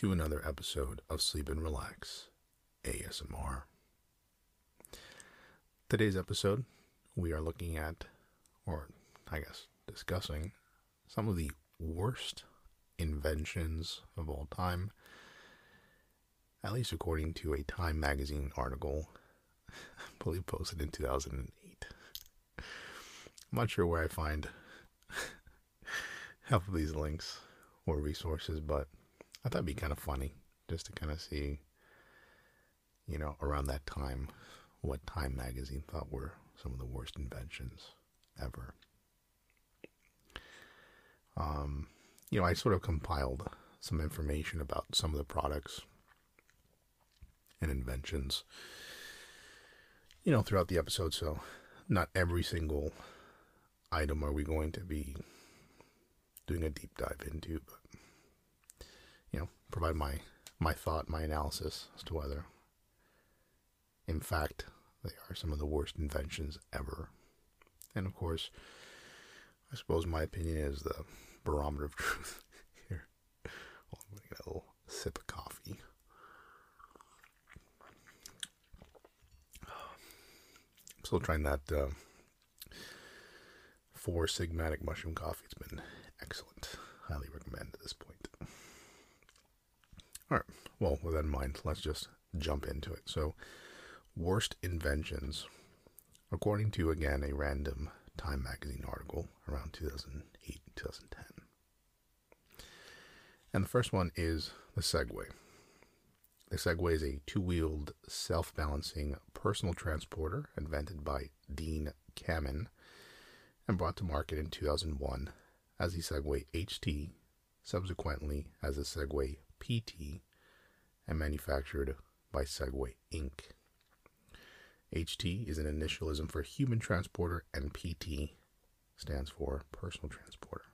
to another episode of Sleep and Relax ASMR. Today's episode, we are looking at, or I guess discussing, some of the worst inventions of all time, at least according to a Time magazine article, I believe posted in 2008. I'm not sure where I find half of these links or resources, but I thought it'd be kind of funny just to kind of see, you know, around that time, what Time magazine thought were some of the worst inventions ever. Um, you know, I sort of compiled some information about some of the products and inventions, you know, throughout the episode. So, not every single item are we going to be doing a deep dive into, but provide my my thought, my analysis as to whether, in fact, they are some of the worst inventions ever. And of course, I suppose my opinion is the barometer of truth here. Well, I'm to get a little sip of coffee. I'm still trying that uh, four sigmatic mushroom coffee. It's been excellent. Highly recommend at this point. All right. Well, with that in mind, let's just jump into it. So, worst inventions, according to again a random Time magazine article around 2008 2010. And the first one is the Segway. The Segway is a two wheeled, self balancing personal transporter invented by Dean Kamen and brought to market in 2001 as the Segway HT, subsequently as the Segway PT, and manufactured by Segway Inc. HT is an initialism for human transporter, and PT stands for personal transporter.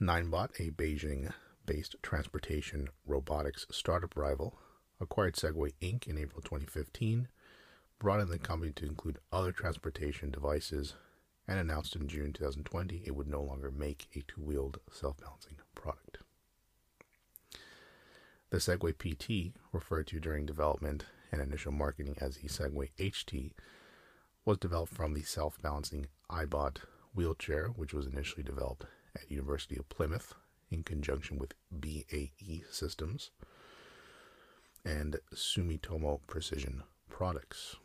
Ninebot, a Beijing based transportation robotics startup rival, acquired Segway Inc. in April 2015, brought in the company to include other transportation devices, and announced in June 2020 it would no longer make a two wheeled self balancing product. The Segway PT, referred to during development and initial marketing as the Segway HT, was developed from the self-balancing iBot wheelchair, which was initially developed at University of Plymouth in conjunction with BAE Systems and Sumitomo Precision Products.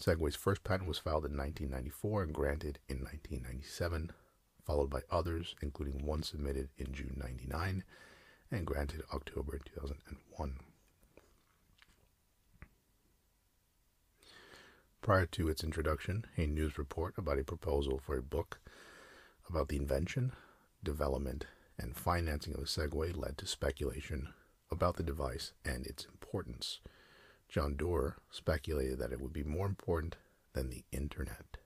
Segway's first patent was filed in 1994 and granted in 1997, followed by others, including one submitted in June 99 and granted October 2001. Prior to its introduction, a news report about a proposal for a book about the invention, development, and financing of the Segway led to speculation about the device and its importance. John Doerr speculated that it would be more important than the internet.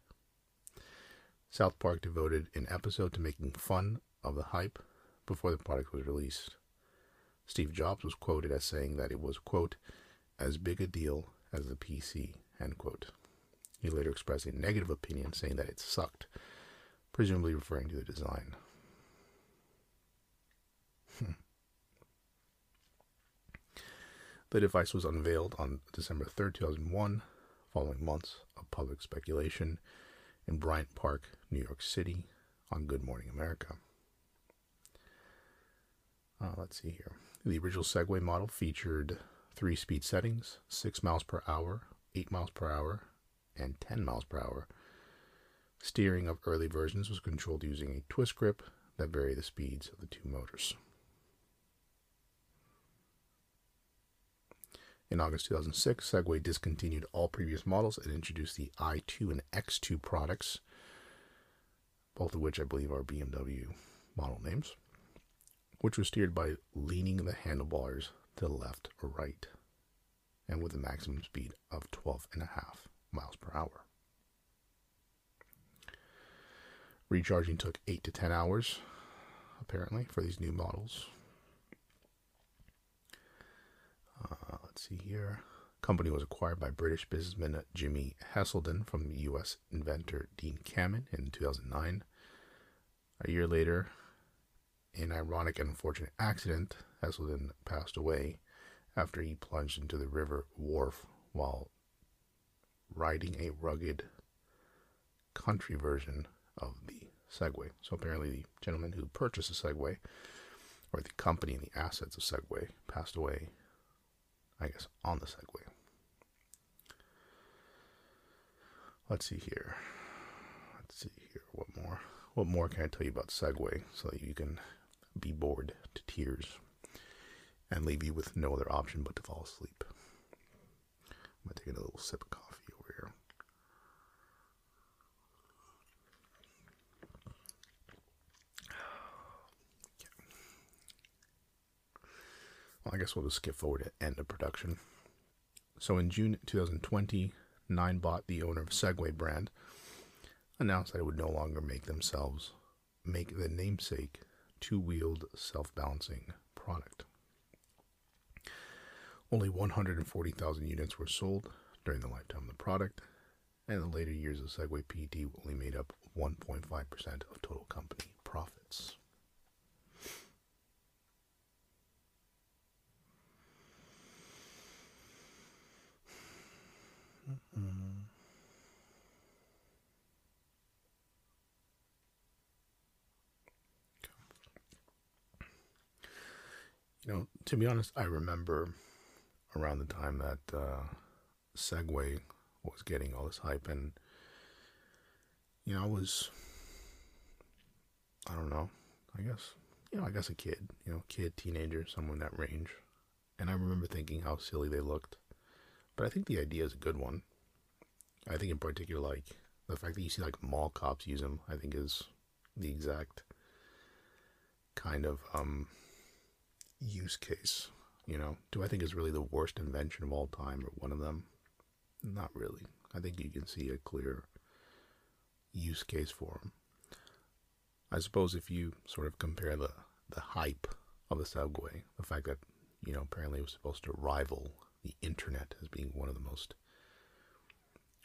South Park devoted an episode to making fun of the hype before the product was released. Steve Jobs was quoted as saying that it was, quote, as big a deal as the PC, end quote. He later expressed a negative opinion saying that it sucked, presumably referring to the design. Hmm. The device was unveiled on December 3, 2001, following months of public speculation in Bryant Park, New York City, on Good Morning America. Uh, let's see here. The original Segway model featured three speed settings 6 miles per hour, 8 miles per hour, and 10 miles per hour. Steering of early versions was controlled using a twist grip that varied the speeds of the two motors. In August 2006, Segway discontinued all previous models and introduced the i2 and X2 products, both of which I believe are BMW model names which was steered by leaning the handlebars to the left or right, and with a maximum speed of 12.5 miles per hour. Recharging took 8 to 10 hours, apparently, for these new models. Uh, let's see here. Company was acquired by British businessman Jimmy Heselden from U.S. inventor Dean Kamen in 2009. A year later, in an ironic and unfortunate accident, Heselden passed away after he plunged into the river Wharfe while riding a rugged country version of the Segway. So apparently, the gentleman who purchased the Segway, or the company and the assets of Segway, passed away, I guess, on the Segway. Let's see here. Let's see here. What more? What more can I tell you about Segway so that you can be bored to tears and leave you with no other option but to fall asleep? I'm to take a little sip of coffee. Well, I guess we'll just skip forward to end of production. So in June 2020, Ninebot, the owner of Segway brand, announced that it would no longer make themselves make the namesake two-wheeled self-balancing product. Only 140,000 units were sold during the lifetime of the product, and in the later years of Segway PT only made up 1.5% of total company profits. Mm-hmm. You know, to be honest, I remember around the time that uh, Segway was getting all this hype, and you know, I was, I don't know, I guess, you know, I guess a kid, you know, kid, teenager, somewhere in that range, and I remember thinking how silly they looked but I think the idea is a good one. I think in particular, like the fact that you see like mall cops use them, I think is the exact kind of um, use case. You know, do I think is really the worst invention of all time or one of them? Not really. I think you can see a clear use case for them. I suppose if you sort of compare the the hype of the subway, the fact that you know apparently it was supposed to rival the internet as being one of the most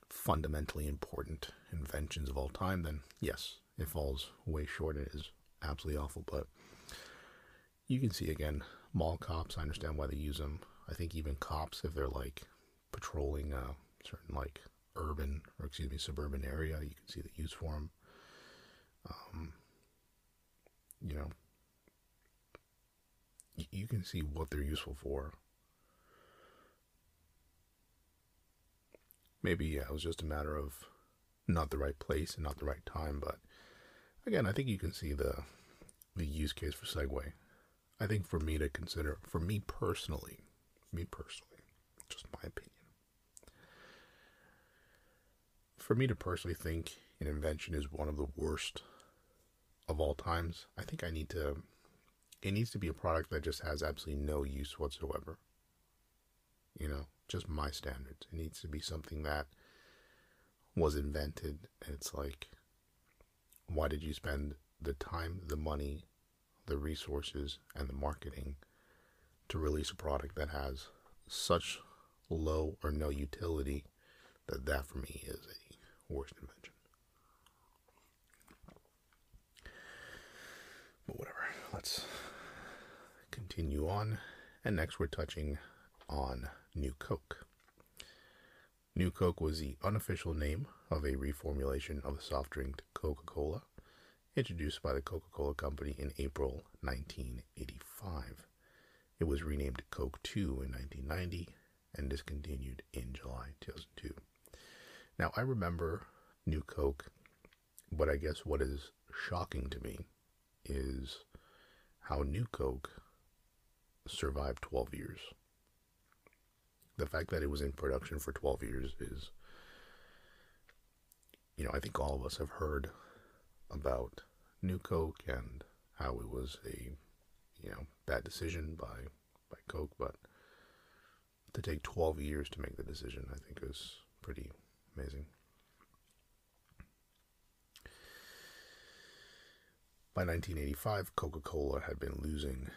fundamentally important inventions of all time, then yes, it falls way short. and It is absolutely awful. But you can see again, mall cops. I understand why they use them. I think even cops, if they're like patrolling a certain like urban or excuse me suburban area, you can see the use for them. Um, you know, you can see what they're useful for maybe yeah, it was just a matter of not the right place and not the right time. But again, I think you can see the the use case for Segway. I think for me to consider, for me personally, me personally, just my opinion. For me to personally think an invention is one of the worst of all times, I think I need to. It needs to be a product that just has absolutely no use whatsoever. You know, just my standards. It needs to be something that was invented. And it's like, why did you spend the time, the money, the resources, and the marketing to release a product that has such low or no utility that that for me is a worst invention. But whatever, let's continue on. And next we're touching on New Coke. New Coke was the unofficial name of a reformulation of the soft drink Coca Cola, introduced by the Coca Cola Company in April 1985. It was renamed Coke 2 in 1990 and discontinued in July 2002. Now, I remember New Coke, but I guess what is shocking to me is how New Coke survived 12 years the fact that it was in production for 12 years is, you know, I think all of us have heard about New Coke and how it was a, you know, bad decision by by Coke, but to take 12 years to make the decision, I think is pretty amazing. By 1985, Coca Cola had been losing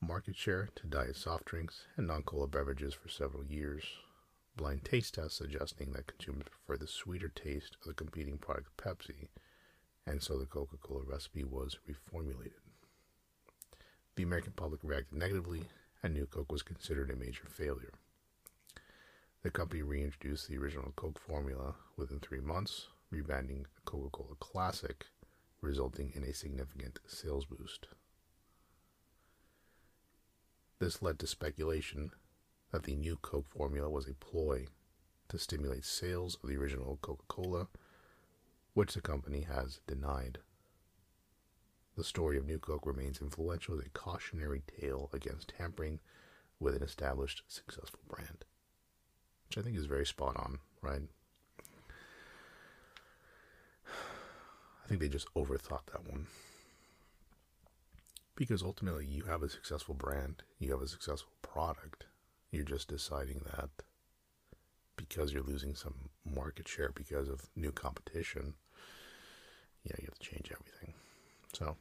market share to diet soft drinks and non cola beverages for several years. Blind taste tests suggesting that consumers prefer the sweeter taste of the competing product Pepsi, and so the Coca Cola recipe was reformulated. The American public reacted negatively, and New Coke was considered a major failure. The company reintroduced the original Coke formula within three months, rebranding Coca Cola Classic, resulting in a significant sales boost. This led to speculation that the new Coke formula was a ploy to stimulate sales of the original Coca Cola, which the company has denied. The story of New Coke remains influential as a cautionary tale against tampering with an established successful brand, which I think is very spot on, right? I think they just overthought that one. Because ultimately, you have a successful brand, you have a successful product. You're just deciding that because you're losing some market share because of new competition, yeah, you have to change everything. So,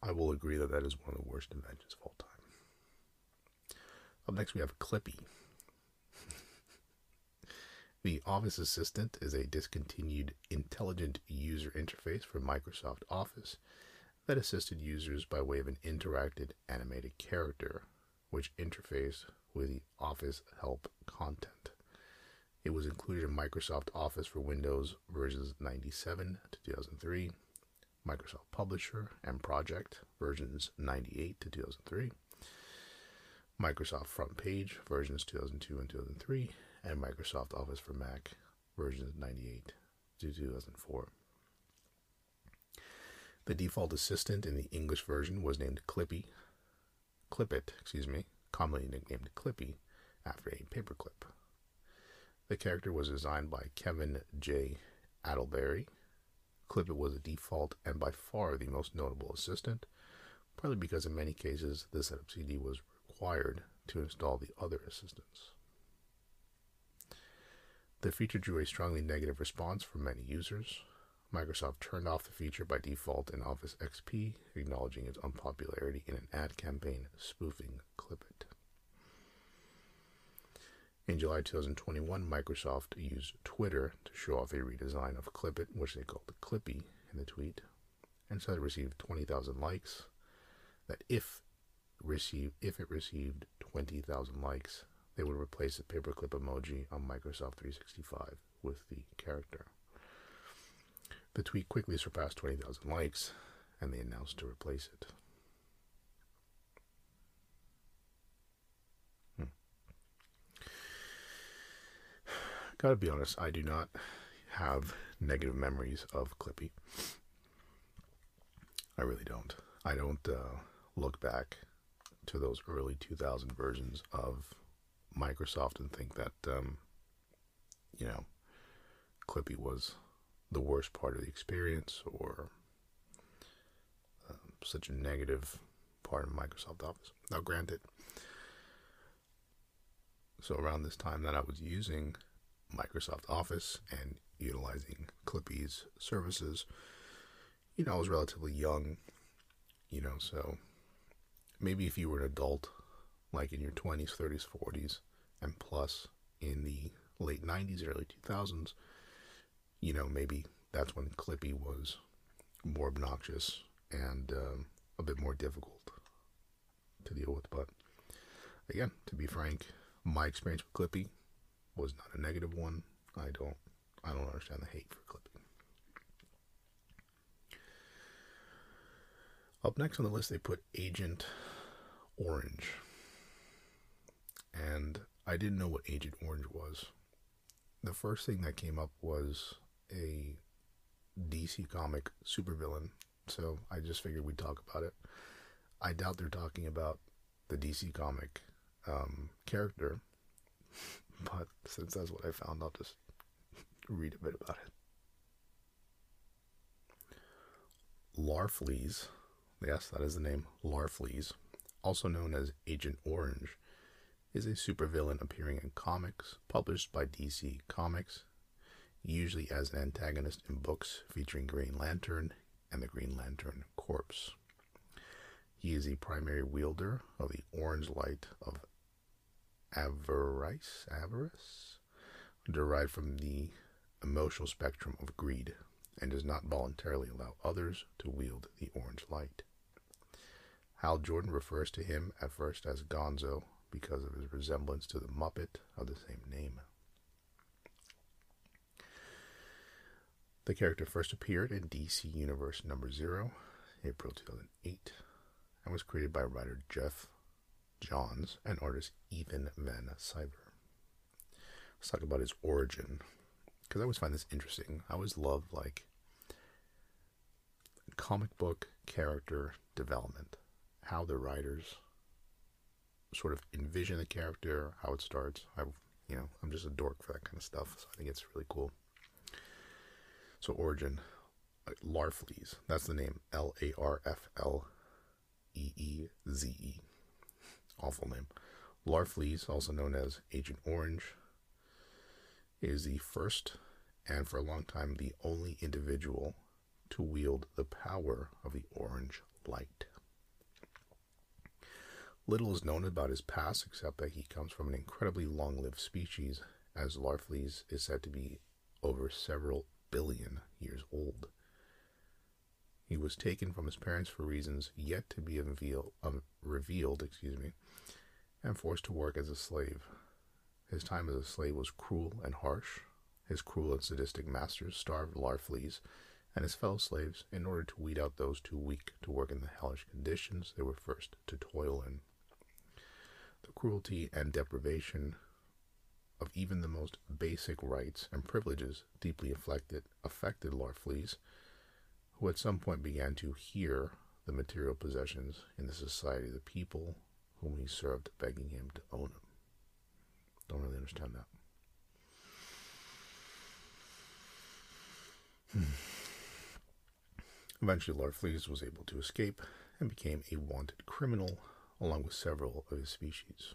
I will agree that that is one of the worst inventions of all time. Up next, we have Clippy. the Office Assistant is a discontinued intelligent user interface for Microsoft Office that assisted users by way of an interactive animated character, which interfaced with the Office help content. It was included in Microsoft Office for Windows versions 97 to 2003, Microsoft Publisher and Project versions 98 to 2003, Microsoft Front Page versions 2002 and 2003, and Microsoft Office for Mac versions 98 to 2004. The default assistant in the English version was named Clippy, Clippit, excuse me, commonly nicknamed Clippy, after a paperclip. The character was designed by Kevan J. Atteberry. Clippit was a default and by far the most notable assistant, partly because in many cases the setup CD was required to install the other assistants. The feature drew a strongly negative response from many users. Microsoft turned off the feature by default in Office XP, acknowledging its unpopularity in an ad campaign spoofing Clippit. In July 2021, Microsoft used Twitter to show off a redesign of Clippit, which they called Clippy in the tweet, and said it received 20,000 likes. That if received if it received 20,000 likes, they would replace the paperclip emoji on Microsoft 365 with the character. The tweet quickly surpassed 20,000 likes, and they announced to replace it. Hmm. Gotta be honest, I do not have negative memories of Clippy. I really don't. I don't uh, look back to those early 2000 versions of Microsoft and think that, um, you know, Clippy was the worst part of the experience or um, such a negative part of Microsoft Office. Now, granted, so around this time that I was using Microsoft Office and utilizing Clippy's services, you know, I was relatively young, you know, so maybe if you were an adult, like in your 20s, 30s, 40s, and plus in the late 90s, early 2000s, you know, maybe that's when Clippy was more obnoxious and um, a bit more difficult to deal with. But again, to be frank, my experience with Clippy was not a negative one. I don't, I don't understand the hate for Clippy. Up next on the list, they put Agent Orange, and I didn't know what Agent Orange was. The first thing that came up was a DC comic supervillain, so I just figured we'd talk about it. I doubt they're talking about the DC comic um, character, but since that's what I found, I'll just read a bit about it. Larfleeze, yes, that is the name, Larfleeze, also known as Agent Orange, is a supervillain appearing in comics published by DC Comics usually as an antagonist in books featuring Green Lantern and the Green Lantern Corps. He is the primary wielder of the orange light of avarice, avarice, derived from the emotional spectrum of greed, and does not voluntarily allow others to wield the orange light. Hal Jordan refers to him at first as Gonzo because of his resemblance to the Muppet of the same name. The character first appeared in DC Universe number 0, April 2008, and was created by writer Geoff Johns and artist Ethan Van Sciver. Let's talk about his origin, because I always find this interesting. I always love, like, comic book character development, how the writers sort of envision the character, how it starts. I, you know, I'm just a dork for that kind of stuff, so I think it's really cool. So origin, uh, Larfleeze. That's the name. L A R F L E E Z E. Awful name. Larfleeze, also known as Agent Orange, is the first and for a long time the only individual to wield the power of the orange light. Little is known about his past except that he comes from an incredibly long lived species, as Larfleeze is said to be over several billion years old. He was taken from his parents for reasons yet to be unveil, um, revealed, excuse me, and forced to work as a slave. His time as a slave was cruel and harsh. His cruel and sadistic masters starved Larfleeze and his fellow slaves in order to weed out those too weak to work in the hellish conditions they were first to toil in. The cruelty and deprivation of even the most basic rights and privileges deeply affected, affected Larfleeze, who at some point began to hear the material possessions in the society of the people whom he served begging him to own them. Don't really understand that. Hmm. Eventually, Larfleeze was able to escape and became a wanted criminal along with several of his species.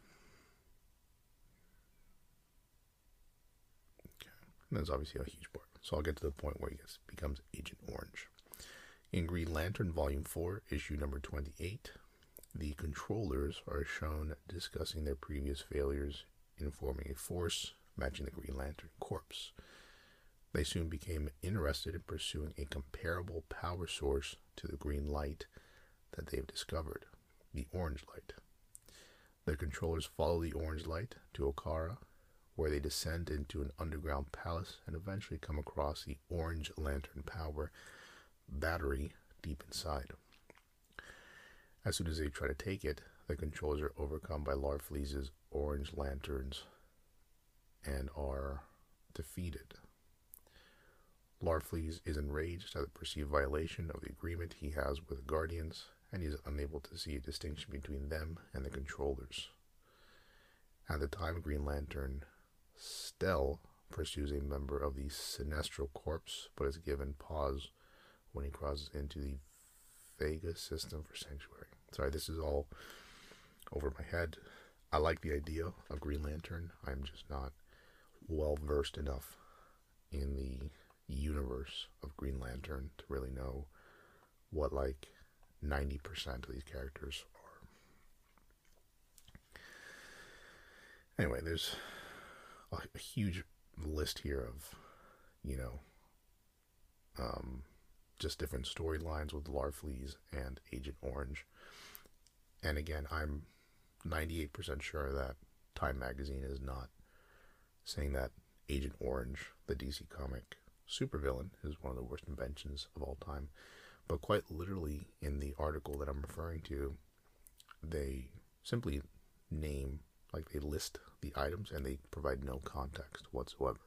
And that's obviously a huge part. So I'll get to the point where he gets, becomes Agent Orange. In Green Lantern Volume 4, issue number 28, the controllers are shown discussing their previous failures in forming a force matching the Green Lantern Corps. They soon became interested in pursuing a comparable power source to the green light that they've discovered the orange light. The controllers follow the orange light to Okkara, where they descend into an underground palace and eventually come across the orange lantern power battery deep inside. As soon as they try to take it, the controllers are overcome by Larfleeze's orange lanterns and are defeated. Larfleeze is enraged at the perceived violation of the agreement he has with the Guardians and he is unable to see a distinction between them and the controllers. At the time, Green Lantern Stel pursues a member of the Sinestro Corps, but is given pause when he crosses into the Vega system for Sanctuary. Sorry, this is all over my head. I like the idea of Green Lantern. I'm just not well versed enough in the universe of Green Lantern to really know what like 90% of these characters are. Anyway, there's a, a huge list here of, you know, um, just different storylines with Larfleeze and Agent Orange. And again, I'm 98% sure that Time Magazine is not saying that Agent Orange, the DC comic supervillain, is one of the worst inventions of all time. But quite literally, in the article that I'm referring to, they simply name, like they list the items and they provide no context whatsoever.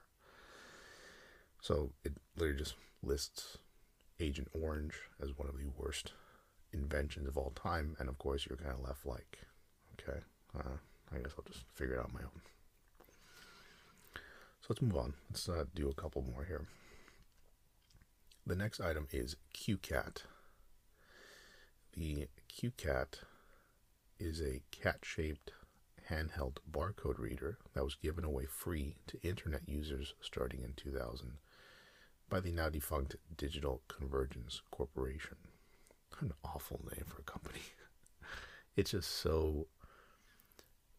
So it literally just lists Agent Orange as one of the worst inventions of all time. And of course, you're kind of left like, okay, uh, I guess I'll just figure it out on my own. So let's move on. Let's uh, do a couple more here. The next item is QCat. The QCat is a cat shaped handheld barcode reader that was given away free to internet users starting in 2000 by the now defunct Digital Convergence Corporation. An awful name for a company. it's just so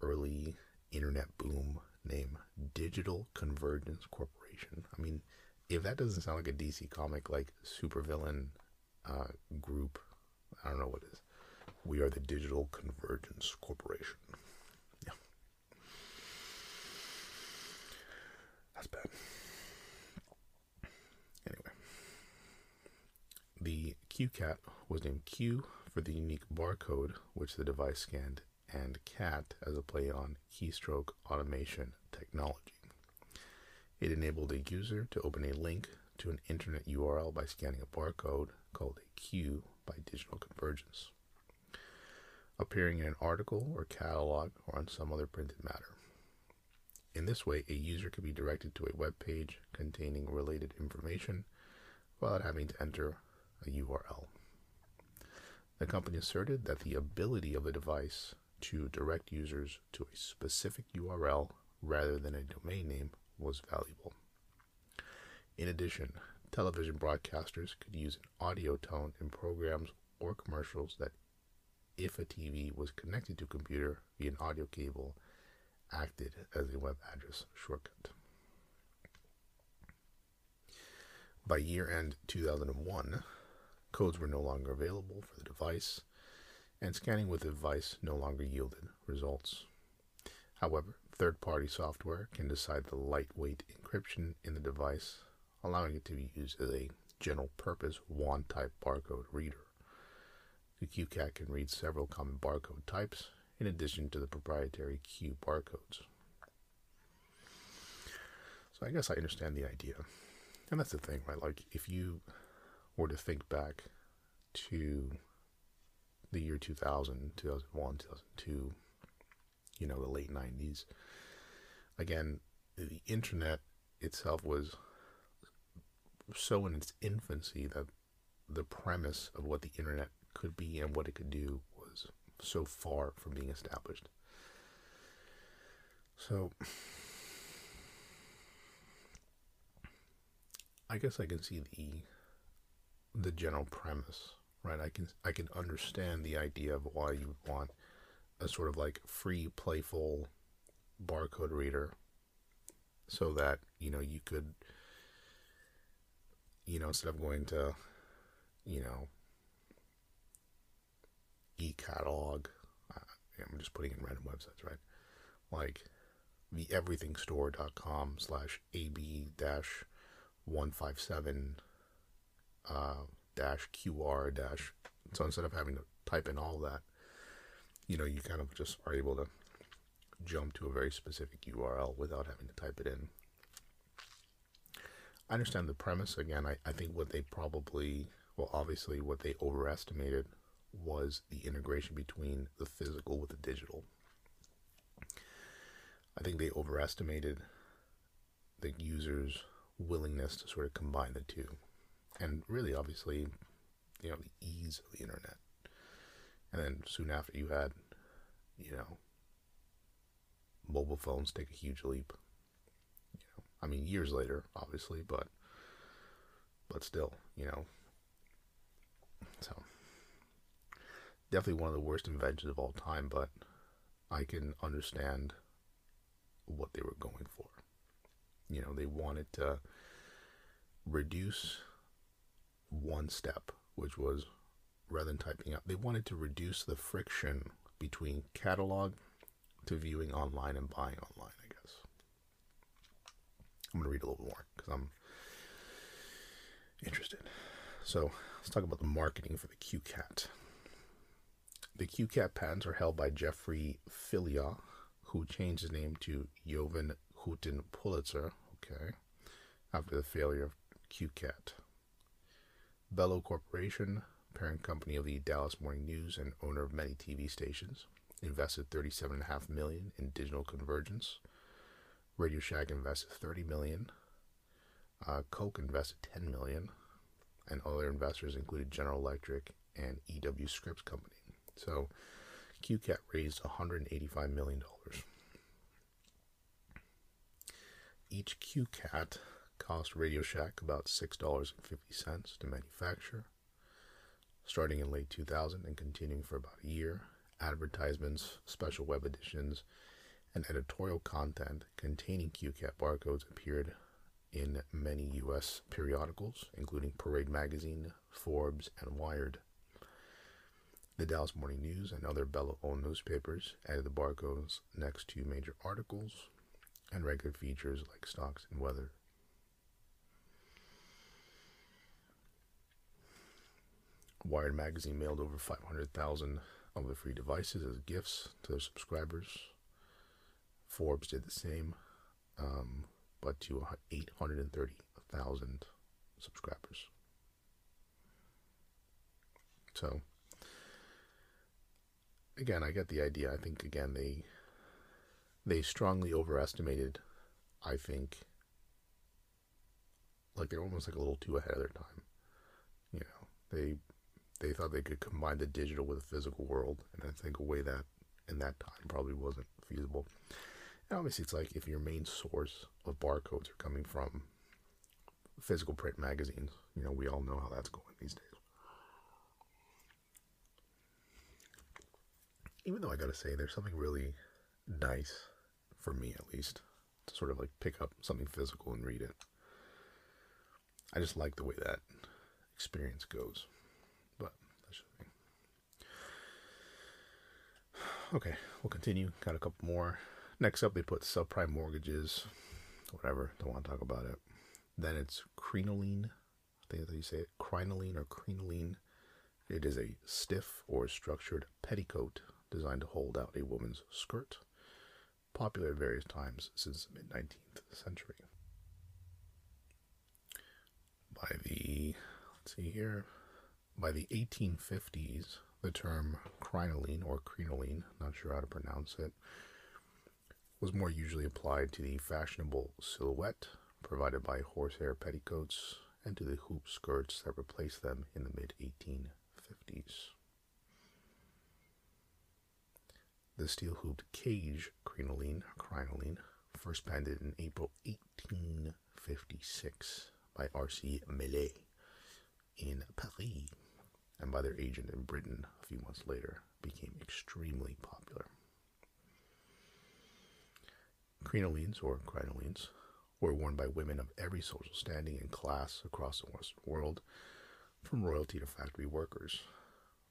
early internet boom name Digital Convergence Corporation. I mean, if that doesn't sound like a DC comic like supervillain uh, group, I don't know what is. We are the Digital Convergence Corporation. That's bad. Anyway. The QCAT was named Q for the unique barcode which the device scanned, and CAT as a play on keystroke automation technology. It enabled a user to open a link to an internet URL by scanning a barcode called a Q by digital convergence, appearing in an article or catalog or on some other printed matter. In this way, a user could be directed to a web page containing related information without having to enter a URL. The company asserted that the ability of the device to direct users to a specific URL rather than a domain name was valuable. In addition, television broadcasters could use an audio tone in programs or commercials that, if a TV was connected to a computer via an audio cable, acted as a web address shortcut. By year end 2001, codes were no longer available for the device, and scanning with the device no longer yielded results. However, third party software can decide the lightweight encryption in the device, allowing it to be used as a general purpose wand type barcode reader. The QCAT can read several common barcode types in addition to the proprietary Q barcodes. So I guess I understand the idea. And that's the thing, right? Like if you were to think back to the year 2000, 2001, 2002, you know, the late 90s, again, the internet itself was so in its infancy that the premise of what the internet could be and what it could do so far from being established. So, I guess I can see the the general premise, right? I can I can understand the idea of why you want a sort of like free, playful barcode reader, so that you know you could, you know, instead of going to, you know, e-catalog, uh, I'm just putting in random websites, right? Like the everythingstore.com slash ab dash 157 uh, dash QR dash. So instead of having to type in all that, you know, you kind of just are able to jump to a very specific URL without having to type it in. I understand the premise. Again, I, I think what they probably, well, obviously, what they overestimated was the integration between the physical with the digital. I think they overestimated the user's willingness to sort of combine the two. And really, obviously, you know, the ease of the internet. And then soon after, you had, you know, mobile phones take a huge leap. You know, I mean, years later, obviously, but but still, you know. So definitely one of the worst inventions of all time, but I can understand what they were going for. You know, they wanted to reduce one step, which was rather than typing out, they wanted to reduce the friction between catalog to viewing online and buying online, I guess. I'm going to read a little more because I'm interested. So let's talk about the marketing for the QCAT. The QCAT patents are held by Jeffrey Philyaw, who changed his name to Jovan Hutton Pulitzer, okay, after the failure of QCAT. Belo Corporation, parent company of the Dallas Morning News and owner of many TV stations, invested 37.5 million in digital convergence. Radio Shack invested 30 million. Uh, Coke invested 10 million, and other investors included General Electric and EW Scripps Company. So, QCAT raised 185 million dollars. Each QCAT cost Radio Shack about $6.50 to manufacture. Starting in late 2000 and continuing for about a year, advertisements, special web editions, and editorial content containing QCAT barcodes appeared in many U.S. periodicals, including Parade Magazine, Forbes, and Wired. The Dallas Morning News and other Belo owned newspapers added the barcodes next to major articles and regular features like stocks and weather. Wired magazine mailed over 500,000 of the free devices as gifts to their subscribers. Forbes did the same, um, but to 830,000 subscribers. So, again, I get the idea. I think again they they strongly overestimated. I think like they're almost like a little too ahead of their time. You know, they they thought they could combine the digital with the physical world, and I think a way that in that time probably wasn't feasible. And obviously, it's like if your main source of barcodes are coming from physical print magazines, you know, we all know how that's going these days. Even though I gotta say, there's something really nice, for me at least, to sort of like pick up something physical and read it. I just like the way that experience goes. But that's okay, we'll continue. Got a couple more. Next up, they put subprime mortgages. Whatever, don't want to talk about it. Then it's crinoline. I think that's how you say it. Crinoline or crinoline. It is a stiff or structured petticoat designed to hold out a woman's skirt. Popular at various times since the mid 19th century. By the, let's see here, by the 1850s, the term crinoline or crinoline, not sure how to pronounce it, was more usually applied to the fashionable silhouette provided by horsehair petticoats and to the hoop skirts that replaced them in the mid 1850s. The steel hooped cage crinoline, crinoline, first patented in April 1856 by R.C. Milliet in Paris and by their agent in Britain a few months later, became extremely popular. Crinolines, or crinolines, were worn by women of every social standing and class across the Western world, from royalty to factory workers.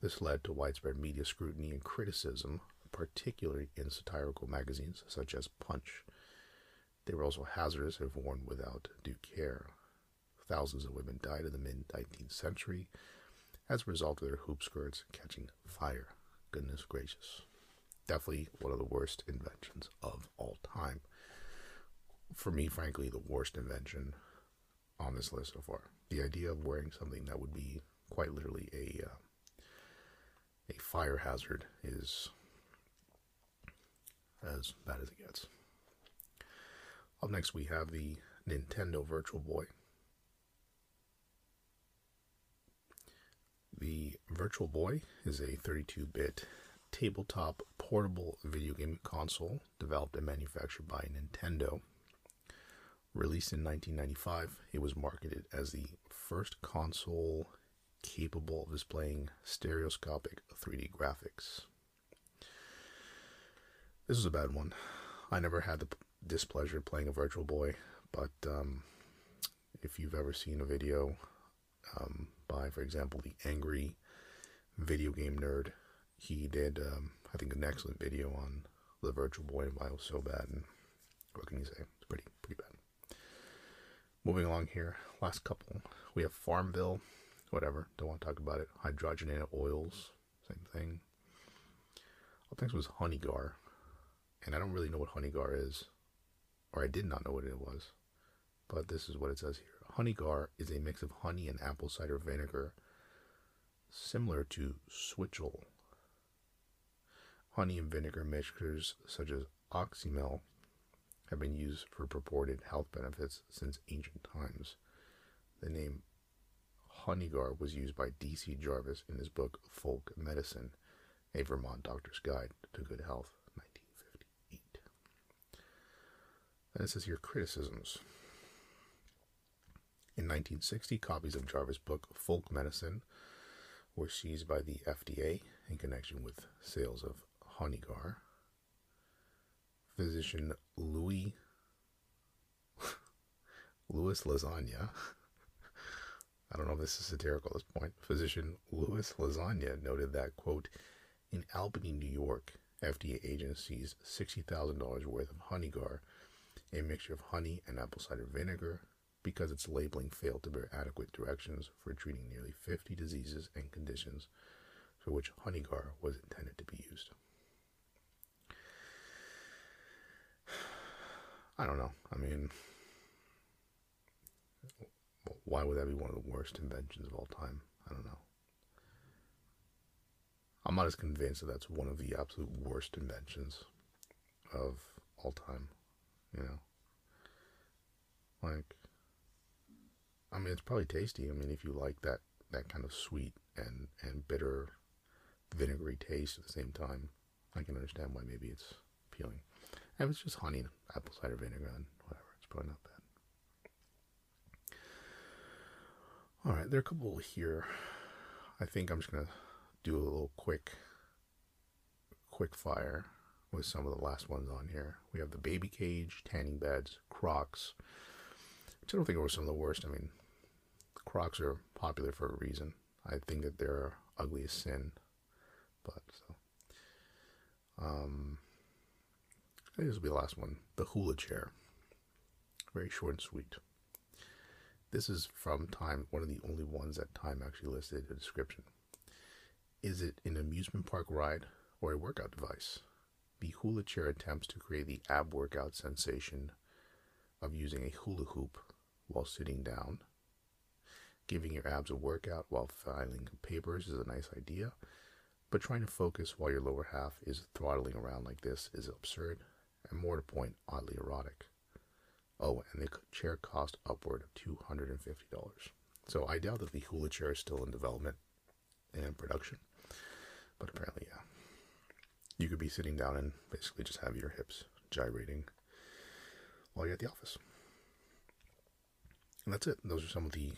This led to widespread media scrutiny and criticism, particularly in satirical magazines such as Punch. They were also hazardous if worn without due care. Thousands of women died in the mid 19th century as a result of their hoop skirts catching fire. Goodness gracious. Definitely one of the worst inventions of all time. For me, frankly, the worst invention on this list so far. The idea of wearing something that would be quite literally a uh, a fire hazard is as bad as it gets. Up next, we have the Nintendo Virtual Boy. The Virtual Boy is a 32 bit tabletop portable video game console developed and manufactured by Nintendo. Released in 1995, it was marketed as the first console capable of displaying stereoscopic 3D graphics. This was a bad one. I never had the displeasure of playing a Virtual Boy, but um, if you've ever seen a video um, by, for example, the Angry Video Game Nerd. He did, um, I think, an excellent video on the Virtual Boy and why it was so bad. And what can you say? It's pretty, pretty bad. Moving along here, last couple. We have Farmville, whatever. Don't want to talk about it. Hydrogenated oils, same thing. Up next was Honeygar, and I don't really know what Honeygar is, or I did not know what it was, but this is what it says here. Honeygar is a mix of honey and apple cider vinegar, similar to Switchel. Honey and vinegar mixtures such as Oxymel have been used for purported health benefits since ancient times. The name Honeygar was used by D.C. Jarvis in his book Folk Medicine, a Vermont Doctor's Guide to Good Health, Then it says here criticisms. In 1960, copies of Jarvis' book Folk Medicine were seized by the FDA in connection with sales of Honeygar. Physician Louis Louis Lasagna I don't know if this is satirical at this point. Physician Louis Lasagna noted that, quote, in Albany, New York, FDA agencies $60,000 worth of Honeygar, a mixture of honey and apple cider vinegar, because its labeling failed to bear adequate directions for treating nearly 50 diseases and conditions for which Honegar was intended to be used. I don't know. I mean, why would that be one of the worst inventions of all time? I don't know. I'm not as convinced that that's one of the absolute worst inventions of all time. You know, like, I mean, it's probably tasty. I mean, if you like that that kind of sweet and and bitter, vinegary taste at the same time, I can understand why maybe it's appealing. And if it's just honey apple cider vinegar, and whatever, it's probably not bad. All right, there are a couple here. I think I'm just gonna do a little quick, quick fire with some of the last ones on here. We have the baby cage, tanning beds, Crocs, which I don't think were some of the worst. I mean, Crocs are popular for a reason. I think that they're ugly as sin, but so. Um, I think this will be the last one. The hula chair. Very short and sweet. This is from Time, one of the only ones that Time actually listed a description. Is it an amusement park ride or a workout device? The hula chair attempts to create the ab workout sensation of using a hula hoop while sitting down. Giving your abs a workout while filing papers is a nice idea, but trying to focus while your lower half is throttling around like this is absurd and more to point, oddly erotic. Oh, and the chair cost upward of $250. So I doubt that the hula chair is still in development and production. But apparently, yeah. You could be sitting down and basically just have your hips gyrating while you're at the office. And that's it. Those are some of the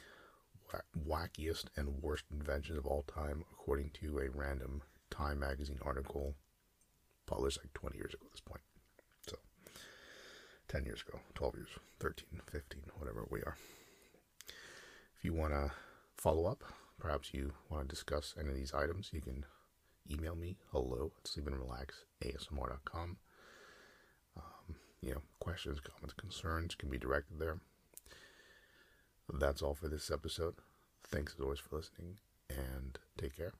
wackiest and worst inventions of all time, according to a random Time magazine article published like 20 years ago at this point. So, 10 years ago, 12 years, 13, 15, whatever we are. If you want to follow up, perhaps you want to discuss any of these items, you can email me hello at sleepandrelaxasmr.com. Um, you know, questions, comments, concerns can be directed there. That's all for this episode. Thanks as always for listening and take care.